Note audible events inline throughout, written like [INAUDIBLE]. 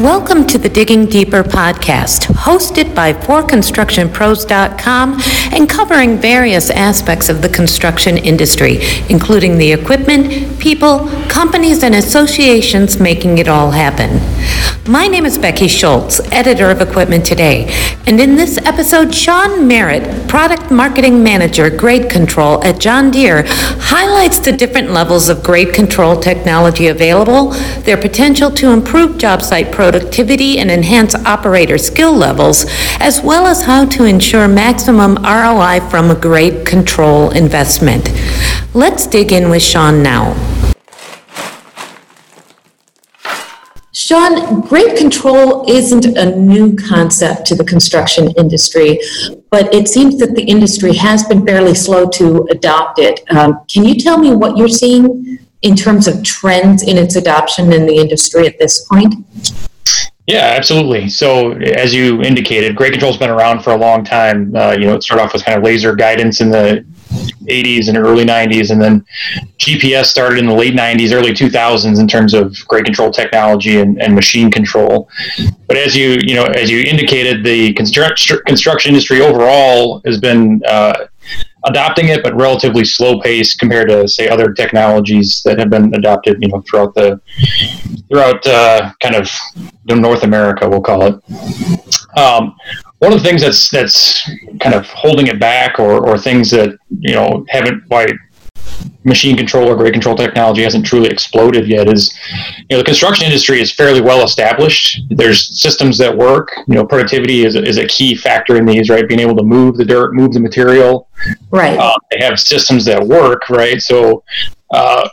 Welcome to the Digging Deeper podcast, hosted by ForConstructionPros.com and covering various aspects of the construction industry, including the equipment, people, companies, and associations making it all happen. My name is Becky Schultz, editor of Equipment Today, and in this episode, Sean Mairet, product marketing manager, grade control at John Deere, highlights the different levels of grade control technology available, their potential to improve job site productivity and enhance operator skill levels, as well as how to ensure maximum ROI from a grade control investment. Let's dig in with Sean now. Sean, grade control isn't a new concept to the construction industry, but it seems that the industry has been fairly slow to adopt it. Um, can you tell me what you're seeing in terms of trends in its adoption in the industry at this point? Yeah, absolutely. So, as you indicated, grade control's been around for a long time. Uh, you know, it started off with kind of laser guidance in the 80s and early 90s, and then GPS started in the late 90s, early 2000s in terms of grade control technology and, and machine control. But as you you know, as you indicated, the construct, construction industry overall has been uh, adopting it, but relatively slow pace compared to say other technologies that have been adopted, you know, throughout the throughout uh, kind of North America, we'll call it. Um, one of the things that's that's kind of holding it back, or or things that you know haven't why machine control or grade control technology hasn't truly exploded yet is you know the construction industry is fairly well established. There's systems that work. You know productivity is, is a key factor in these right? Being able to move the dirt move the material. Right. Uh, they have systems that work right? So uh,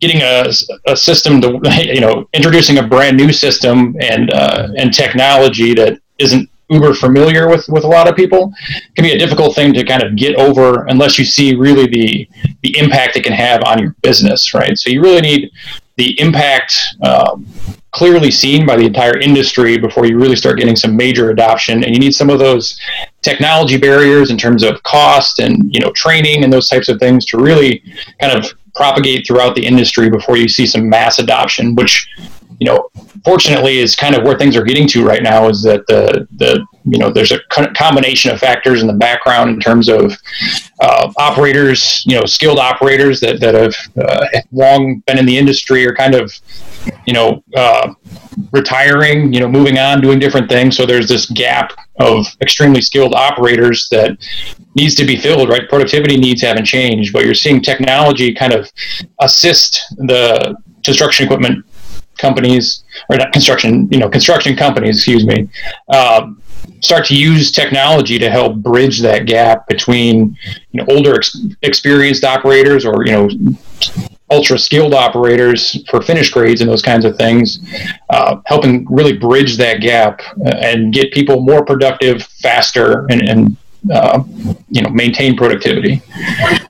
getting a, a system to [LAUGHS] you know introducing a brand new system and uh, and technology that isn't uber familiar with with a lot of people can be a difficult thing to kind of get over unless you see really the the impact it can have on your business right? So you really need the impact um, clearly seen by the entire industry before you really start getting some major adoption. And you need some of those technology barriers in terms of cost and you know training and those types of things to really kind of propagate throughout the industry before you see some mass adoption which you know, fortunately, is kind of where things are getting to right now. Is that the the you know there's a combination of factors in the background in terms of uh, operators, you know, skilled operators that that have uh, long been in the industry or kind of you know uh, retiring, you know, moving on, doing different things. So there's this gap of extremely skilled operators that needs to be filled. Right, productivity needs haven't changed, but you're seeing technology kind of assist the construction equipment companies or not construction, you know, construction companies, excuse me, um, start to use technology to help bridge that gap between you know older ex- experienced operators or you know ultra skilled operators for finish grades and those kinds of things, uh, helping really bridge that gap uh, and get people more productive faster and, and uh, you know maintain productivity.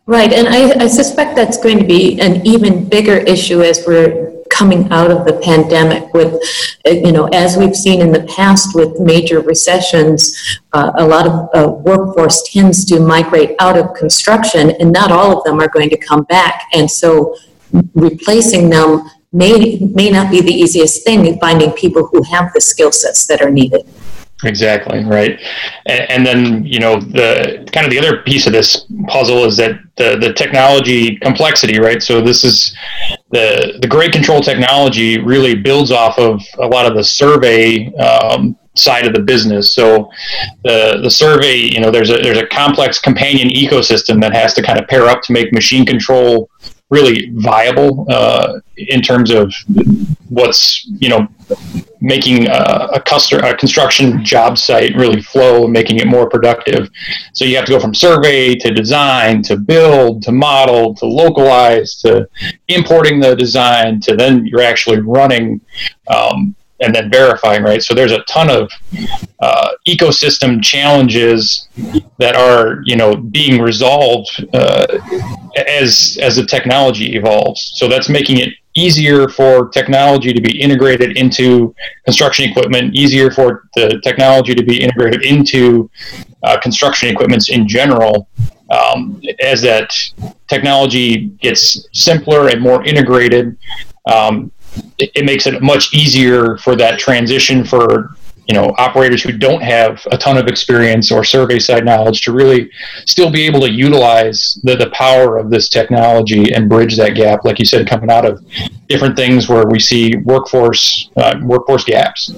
Right, and I, I suspect that's going to be an even bigger issue as we're coming out of the pandemic with, you know, as we've seen in the past with major recessions, uh, a lot of uh, workforce tends to migrate out of construction and not all of them are going to come back. And so replacing them may, may not be the easiest thing in finding people who have the skill sets that are needed. Exactly right, and, and, then you know the kind of the other piece of this puzzle is that the the technology complexity, right? So this is the the grade control technology really builds off of a lot of the survey um, side of the business. So the the survey, you know, there's a there's a complex companion ecosystem that has to kind of pair up to make machine control really viable uh, in terms of what's you know making a, a, a construction job site really flow and making it more productive. So you have to go from survey to design to build to model to localize to importing the design to then you're actually running um, and then verifying, right? So there's a ton of uh, ecosystem challenges that are, you know, being resolved uh, as as the technology evolves. So that's making it easier for technology to be integrated into construction equipment, easier for the technology to be integrated into uh, construction equipments in general. Um, as that technology gets simpler and more integrated, um, it, it makes it much easier for that transition for you know operators who don't have a ton of experience or survey side knowledge to really still be able to utilize the, the power of this technology and bridge that gap like you said coming out of different things where we see workforce uh, workforce gaps.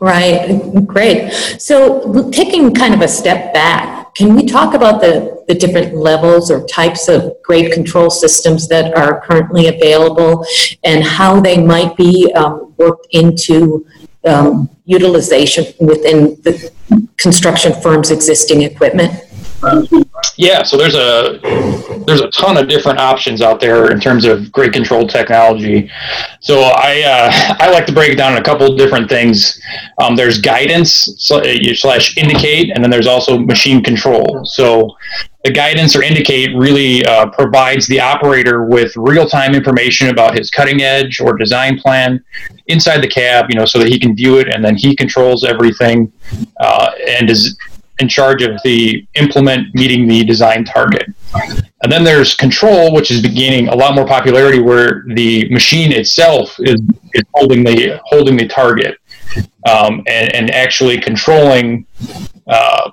Right. Great. So taking kind of a step back can we talk about the, the different levels or types of grade control systems that are currently available and how they might be um, worked into um, utilization within the construction firm's existing equipment? Yeah, so there's a there's a ton of different options out there in terms of grade control technology. So I uh, I like to break it down in a couple different things. Um, there's guidance slash indicate, and then there's also machine control. So the guidance or indicate really uh, provides the operator with real-time information about his cutting edge or design plan inside the cab, you know, so that he can view it and then he controls everything uh, and is in charge of the implement meeting the design target. And then there's control, which is gaining a lot more popularity, where the machine itself is, is holding the holding the target um, and, and actually controlling uh,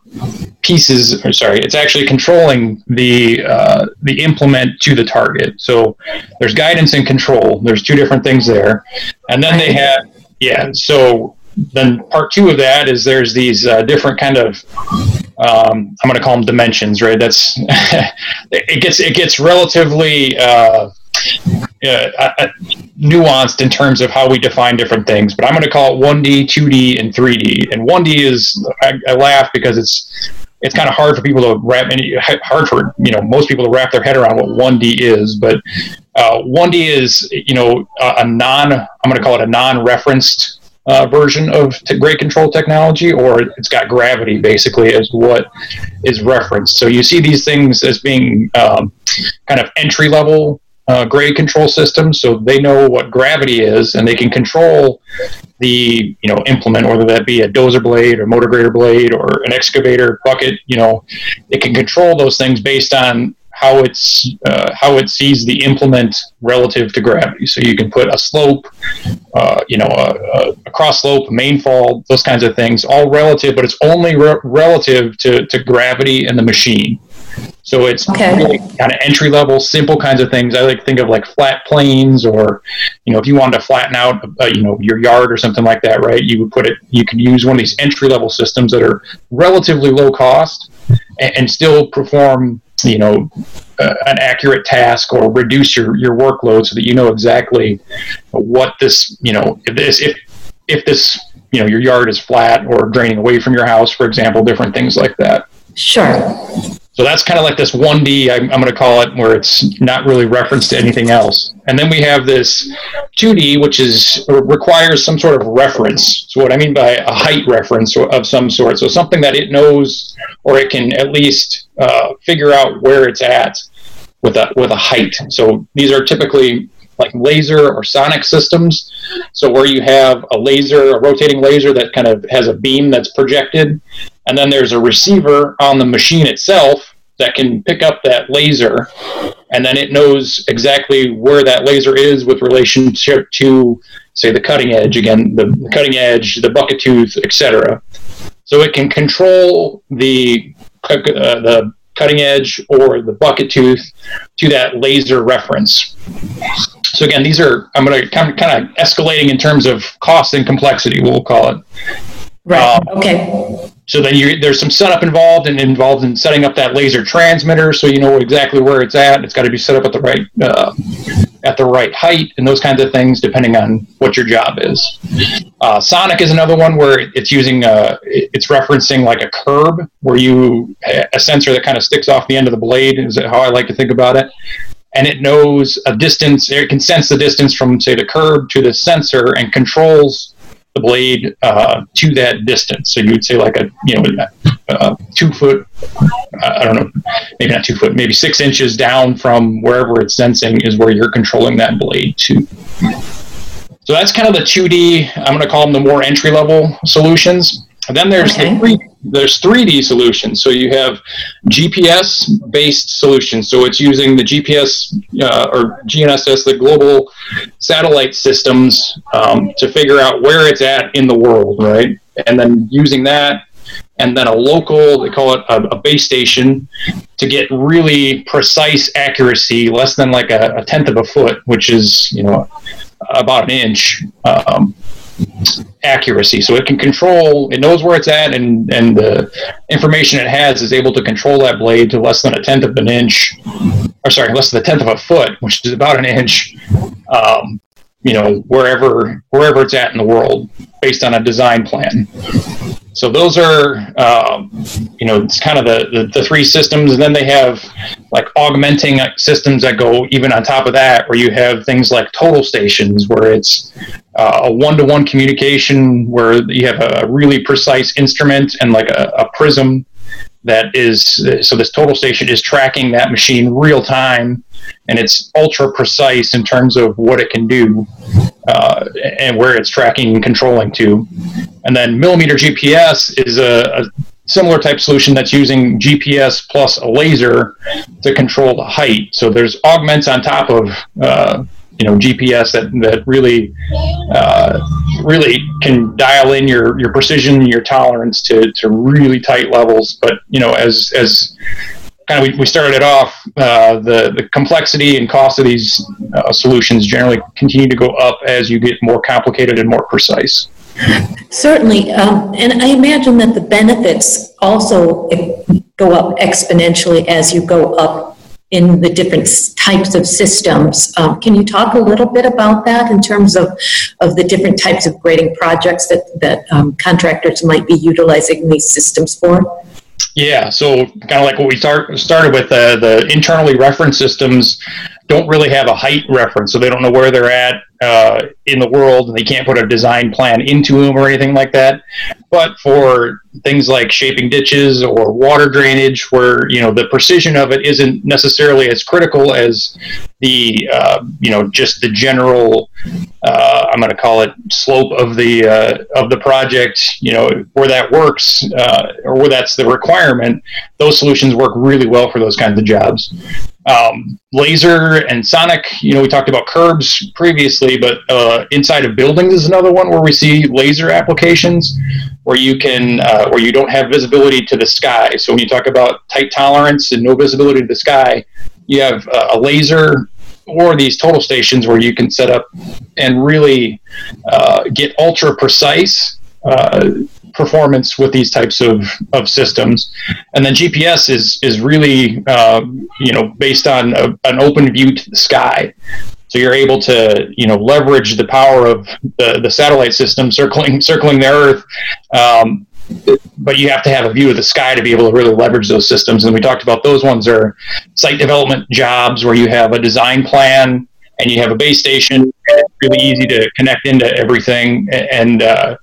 pieces. Or sorry, it's actually controlling the uh, the implement to the target. So there's guidance and control. There's two different things there, and then they have yeah. So then part two of that is there's these uh, different kind of um, I'm going to call them dimensions, right? That's [LAUGHS] it gets it gets relatively uh, uh, nuanced in terms of how we define different things. But I'm going to call it 1D, 2D, and 3D. And 1D is I, I laugh because it's it's kind of hard for people to wrap and hard for you know most people to wrap their head around what 1D is. But uh, 1D is you know a, a non I'm going to call it a non-referenced uh, version of t- grade control technology, or it's got gravity basically as what is referenced. So you see these things as being um, kind of entry level uh, grade control systems, so they know what gravity is and they can control the you know implement, whether that be a dozer blade or motor grader blade or an excavator bucket. You know, it can control those things based on how it's uh, how it sees the implement relative to gravity. So you can put a slope, uh, you know, a, a, cross slope, main fall, those kinds of things, all relative, but it's only re- relative to, to gravity and the machine. So it's okay. really kind of entry level, simple kinds of things. I like to think of like flat planes, or you know, if you wanted to flatten out, uh, you know, your yard or something like that, right? You would put it. You can use one of these entry level systems that are relatively low cost and, and still perform you know uh, an accurate task or reduce your your workload so that you know exactly what this you know if this if if this you know your yard is flat or draining away from your house for example different things like that. Sure so that's kind of like this 1D, I'm, I'm going to call it, where it's not really referenced to anything else. And then we have this 2D, which is requires some sort of reference. So what I mean by a height reference of some sort, so something that it knows or it can at least uh, figure out where it's at with a with a height. So these are typically like laser or sonic systems. So where you have a laser, a rotating laser that kind of has a beam that's projected, and then there's a receiver on the machine itself that can pick up that laser, and then it knows exactly where that laser is with relationship to, say, the cutting edge. Again, the, cutting edge, the bucket tooth, etc. So it can control the uh, the cutting edge or the bucket tooth to that laser reference. So again, these are I'm going to kind of, kind of escalating in terms of cost and complexity. We'll call it. Right. Um, okay. So then you, there's some setup involved and involved in setting up that laser transmitter, so you know exactly where it's at. It's got to be set up at the right uh, at the right height and those kinds of things, depending on what your job is. Uh, Sonic is another one where it's using uh, it's referencing like a curb, where you a sensor that kind of sticks off the end of the blade. Is how I like to think about it and it knows a distance it can sense the distance from say the curb to the sensor and controls the blade uh, to that distance. So you would say like a you know a two foot, I don't know, maybe not two foot, maybe six inches down from wherever it's sensing is where you're controlling that blade to. So that's kind of the 2D. I'm going to call them the more entry level solutions. And then there's okay. the 3, there's 3D solutions. So you have GPS based solutions. So it's using the GPS uh, or GNSS, the global satellite systems, um, to figure out where it's at in the world, right? And then using that and then a local, they call it a, a, base station, to get really precise accuracy, less than like a, a tenth of a foot, which is, you know, about an inch. Um, accuracy. So it can control, it knows where it's at, and, and the information it has is able to control that blade to less than a tenth of an inch, or sorry, less than a tenth of a foot, which is about an inch, um, you know, wherever wherever it's at in the world, based on a design plan. So those are, um, you know, it's kind of the, the, the, three systems. And then they have like augmenting systems that go even on top of that, where you have things like total stations, where it's uh, a one to one communication, where you have a really precise instrument and like a, a prism that is so this total station is tracking that machine real time and it's ultra precise in terms of what it can do uh, and where it's tracking and controlling to. And then millimeter gps is a, a similar type solution that's using gps plus a laser to control the height. So there's augments on top of uh, you know GPS that that really uh, really can dial in your your precision, your tolerance to to really tight levels. But you know, as as kind of we, we started it off, uh, the the complexity and cost of these uh, solutions generally continue to go up as you get more complicated and more precise. Certainly, um, and I imagine that the benefits also go up exponentially as you go up in the different types of systems. Um, can you talk a little bit about that in terms of, of the different types of grading projects that, that um, contractors might be utilizing these systems for? Yeah, so kind of like what we start, started with, uh, the internally referenced systems don't really have a height reference, so they don't know where they're at uh, in the world, and they can't put a design plan into them or anything like that. But for things like shaping ditches or water drainage, where you know the precision of it isn't necessarily as critical as the uh, you know just the general uh, I'm going to call it slope of the uh, of the project, you know where that works uh, or where that's the requirement. Those solutions work really well for those kinds of jobs. Um, laser and sonic, you know, we talked about curbs previously, but uh, inside of buildings is another one where we see laser applications where you can, uh, where you don't have visibility to the sky. So when you talk about tight tolerance and no visibility to the sky, you have uh, a laser or these total stations where you can set up and really uh, get ultra precise uh, performance with these types of, of systems. And then GPS is is really uh, you know based on a, an open view to the sky. So you're able to you know leverage the power of the, the satellite system circling circling the Earth. Um, but you have to have a view of the sky to be able to really leverage those systems. And we talked about those ones are site development jobs where you have a design plan and you have a base station. It's really easy to connect into everything and uh,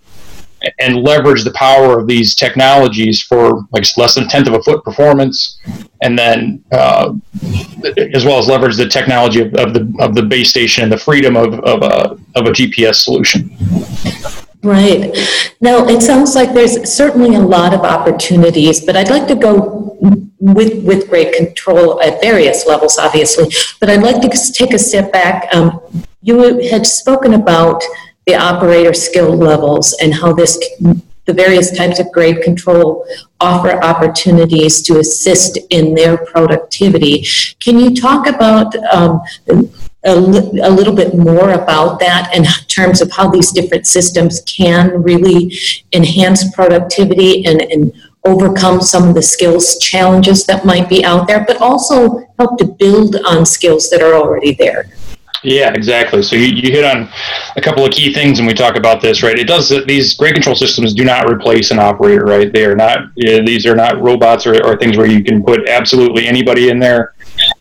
and leverage the power of these technologies for like less than a tenth of a foot performance, and then uh, as well as leverage the technology of, of, the of the base station and the freedom of, of a of a GPS solution. Right. Now, it sounds like there's certainly a lot of opportunities, but I'd like to go with, with grade control at various levels, obviously. But I'd like to take a step back. Um, you had spoken about the operator skill levels and how this the various types of grade control offer opportunities to assist in their productivity. Can you talk about um, a, li- a, little bit more about that in terms of how these different systems can really enhance productivity and, and overcome some of the skills challenges that might be out there, but also help to build on skills that are already there? Yeah, exactly. So you, you hit on a couple of key things when we talk about this, right? It does these grade control systems do not replace an operator, right? They are not these are not robots or, or things where you can put absolutely anybody in there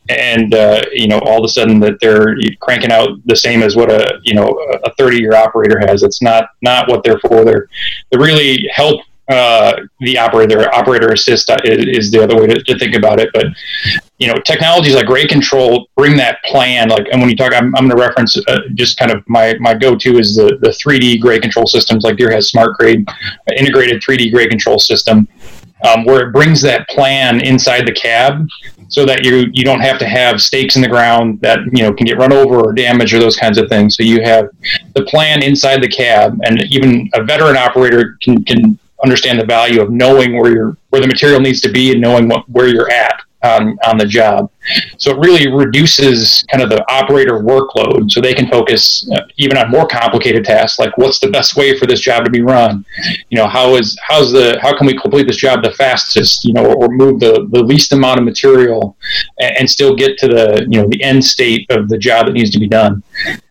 and uh, you know all of a sudden that they're cranking out the same as what a you know a 30 year operator has it's not not what they're for they're they really help uh, the operator operator assist is, is the other way to, to, think about it. But you know, technologies like grade control bring that plan. Like, and when you talk, I'm, I'm going to reference uh, just kind of my my go to is the the 3D grade control systems. Like Deere has Smart Grade, integrated 3D grade control system. Um, where it brings that plan inside the cab so that you you don't have to have stakes in the ground that you know can get run over or damaged or those kinds of things. So you have the plan inside the cab, and even a veteran operator can can understand the value of knowing where your where the material needs to be and knowing what where you're at on, on the job. So it really reduces kind of the operator workload so they can focus uh, even on more complicated tasks like what's the best way for this job to be run? You know, how is how's the how can we complete this job the fastest, you know, or move the, the least amount of material and, and still get to the, you know, the end state of the job that needs to be done.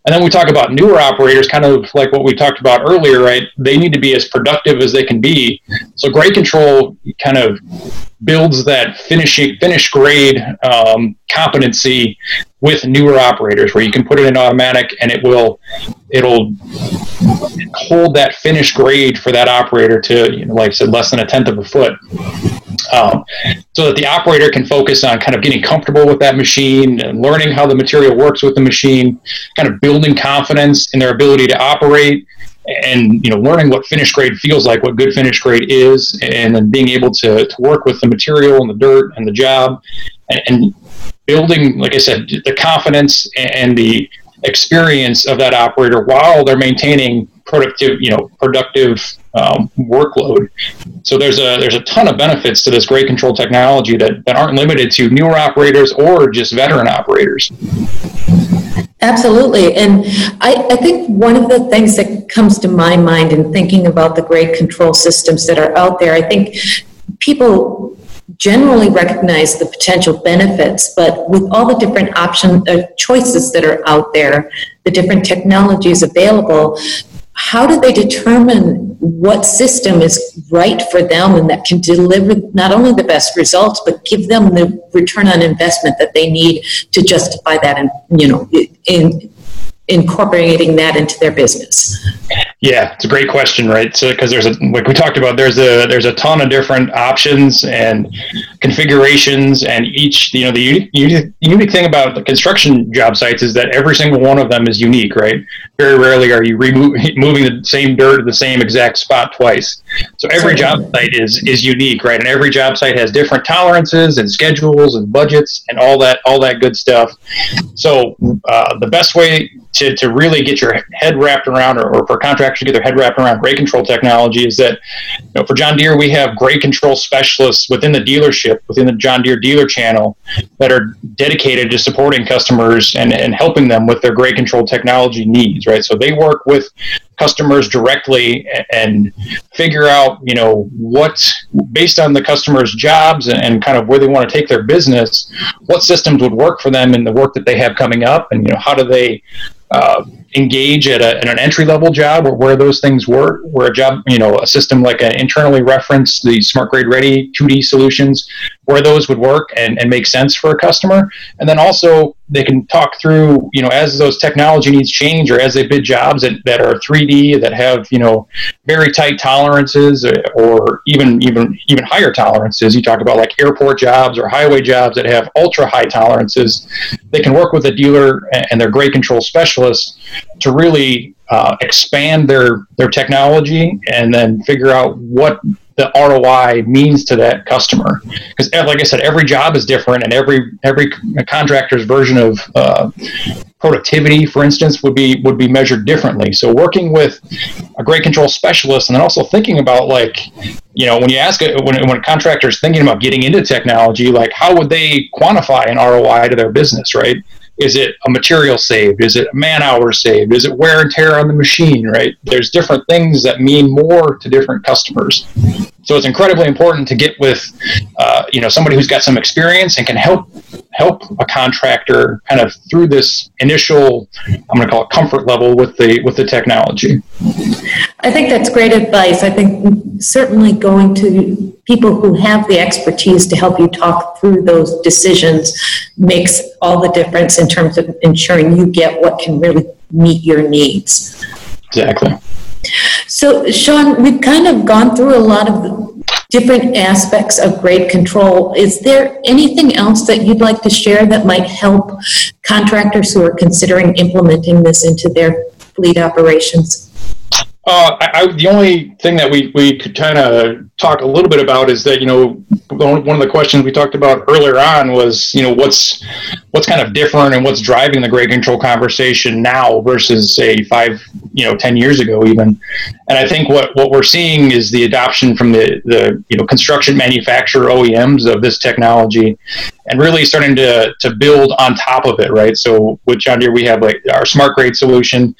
And then we talk about newer operators, kind of like what we talked about earlier, right? They need to be as productive as they can be. So grade control kind of builds that finishing finish grade um, competency with newer operators, where you can put it in automatic and it will it'll hold that finish grade for that operator to, you know, like I said, less than a tenth of a foot. Um, so that the operator can focus on kind of getting comfortable with that machine and learning how the material works with the machine, kind of building confidence in their ability to operate and you know learning what finished grade feels like what good finished grade is and then being able to, to work with the material and the dirt and the job and, and building like i said the confidence and the experience of that operator while they're maintaining productive you know productive um, workload. So there's a there's a ton of benefits to this grade control technology that, that aren't limited to newer operators or just veteran operators. Absolutely. And I, I think one of the things that comes to my mind in thinking about the grade control systems that are out there, I think people generally recognize the potential benefits, but with all the different options uh, choices that are out there, the different technologies available, how do they determine what system is right for them and that can deliver not only the best results but give them the return on investment that they need to justify that and you know in incorporating that into their business? Yeah, it's a great question, right? So because there's a like we talked about, there's a there's a ton of different options and configurations, and each you know the unique, unique, unique thing about the construction job sites is that every single one of them is unique, right? Very rarely are you removing [LAUGHS] moving the same dirt to the same exact spot twice. So every job site is is unique, right? And every job site has different tolerances and schedules and budgets and all that all that good stuff. So uh, the best way to, to really get your head wrapped around, or, or for contractors to get their head wrapped around grade control technology, is that you know, for John Deere, we have grade control specialists within the dealership, within the John Deere dealer channel, that are dedicated to supporting customers and, and helping them with their grade control technology needs, right? So they work with customers directly and figure out, you know, what, based on the customer's jobs and, and kind of where they want to take their business, what systems would work for them in the work that they have coming up, and, you know, how do they uh, engage at, a, at an entry level job or where those things work, where a job, you know, a system like an internally referenced, the smart grade ready 2D solutions, where those would work and, and make sense for a customer. And then also they can talk through, you know, as those technology needs change or as they bid jobs that, that are 3D that have, you know, very tight tolerances or, or even, even, even higher tolerances. You talk about like airport jobs or highway jobs that have ultra high tolerances. They can work with a dealer and their grade control specialists to really uh, expand their their technology and then figure out what the ROI means to that customer. Because, eh, like I said, every job is different, and every every contractor's version of uh, productivity, for instance, would be would be measured differently. So, working with a grade control specialist, and then also thinking about like, you know, when you ask it, when when a contractor is thinking about getting into technology, like how would they quantify an ROI to their business, right? Is it a material saved? Is it a man hours saved? Is it wear and tear on the machine, right? There's different things that mean more to different customers. So it's incredibly important to get with, uh, you know, somebody who's got some experience and can help help a contractor kind of through this initial, I'm going to call it comfort level with the with the technology. I think that's great advice. I think certainly going to people who have the expertise to help you talk through those decisions makes all the difference in terms of ensuring you get what can really meet your needs. Exactly. So Sean, we've kind of gone through a lot of different aspects of grade control. Is there anything else that you'd like to share that might help contractors who are considering implementing this into their fleet operations? Uh, I, I, the only thing that we, we could kind of talk a little bit about is that you know one of the questions we talked about earlier on was you know what's what's kind of different and what's driving the grade control conversation now versus say five you know ten years ago even and I think what what we're seeing is the adoption from the the you know construction manufacturer OEMs of this technology and really starting to to build on top of it, right? So with John Deere, we have like our smart grade solution,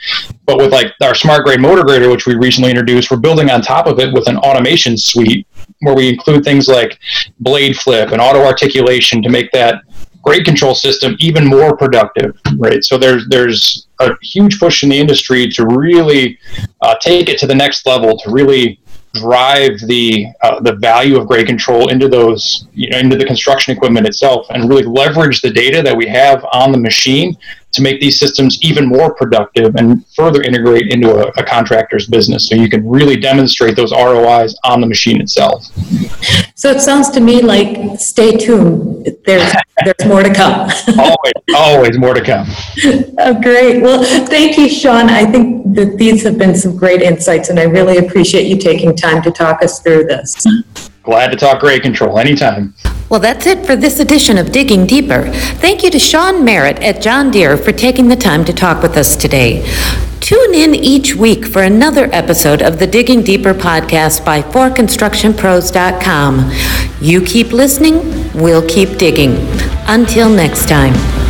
but with like our smart grade motor grader, which we recently introduced, we're building on top of it with an automation suite where we include things like blade flip and auto articulation to make that grade control system even more productive, right? So there's there's a huge push in the industry to really uh, take it to the next level, to really drive the uh, the value of grade control into those you know into the construction equipment itself and really leverage the data that we have on the machine to make these systems even more productive and further integrate into a, a, contractor's business so you can really demonstrate those ROIs on the machine itself. So it sounds to me like stay tuned. There's there's more to come. [LAUGHS] always, always more to come. Oh, great. Well, thank you, Sean. I think that these have been some great insights, and I really appreciate you taking time to talk us through this. Glad to talk grade control anytime. Well, that's it for this edition of Digging Deeper. Thank you to Sean Mairet at John Deere for taking the time to talk with us today. Tune in each week for another episode of the Digging Deeper podcast by ForConstructionPros.com. You keep listening, we'll keep digging. Until next time.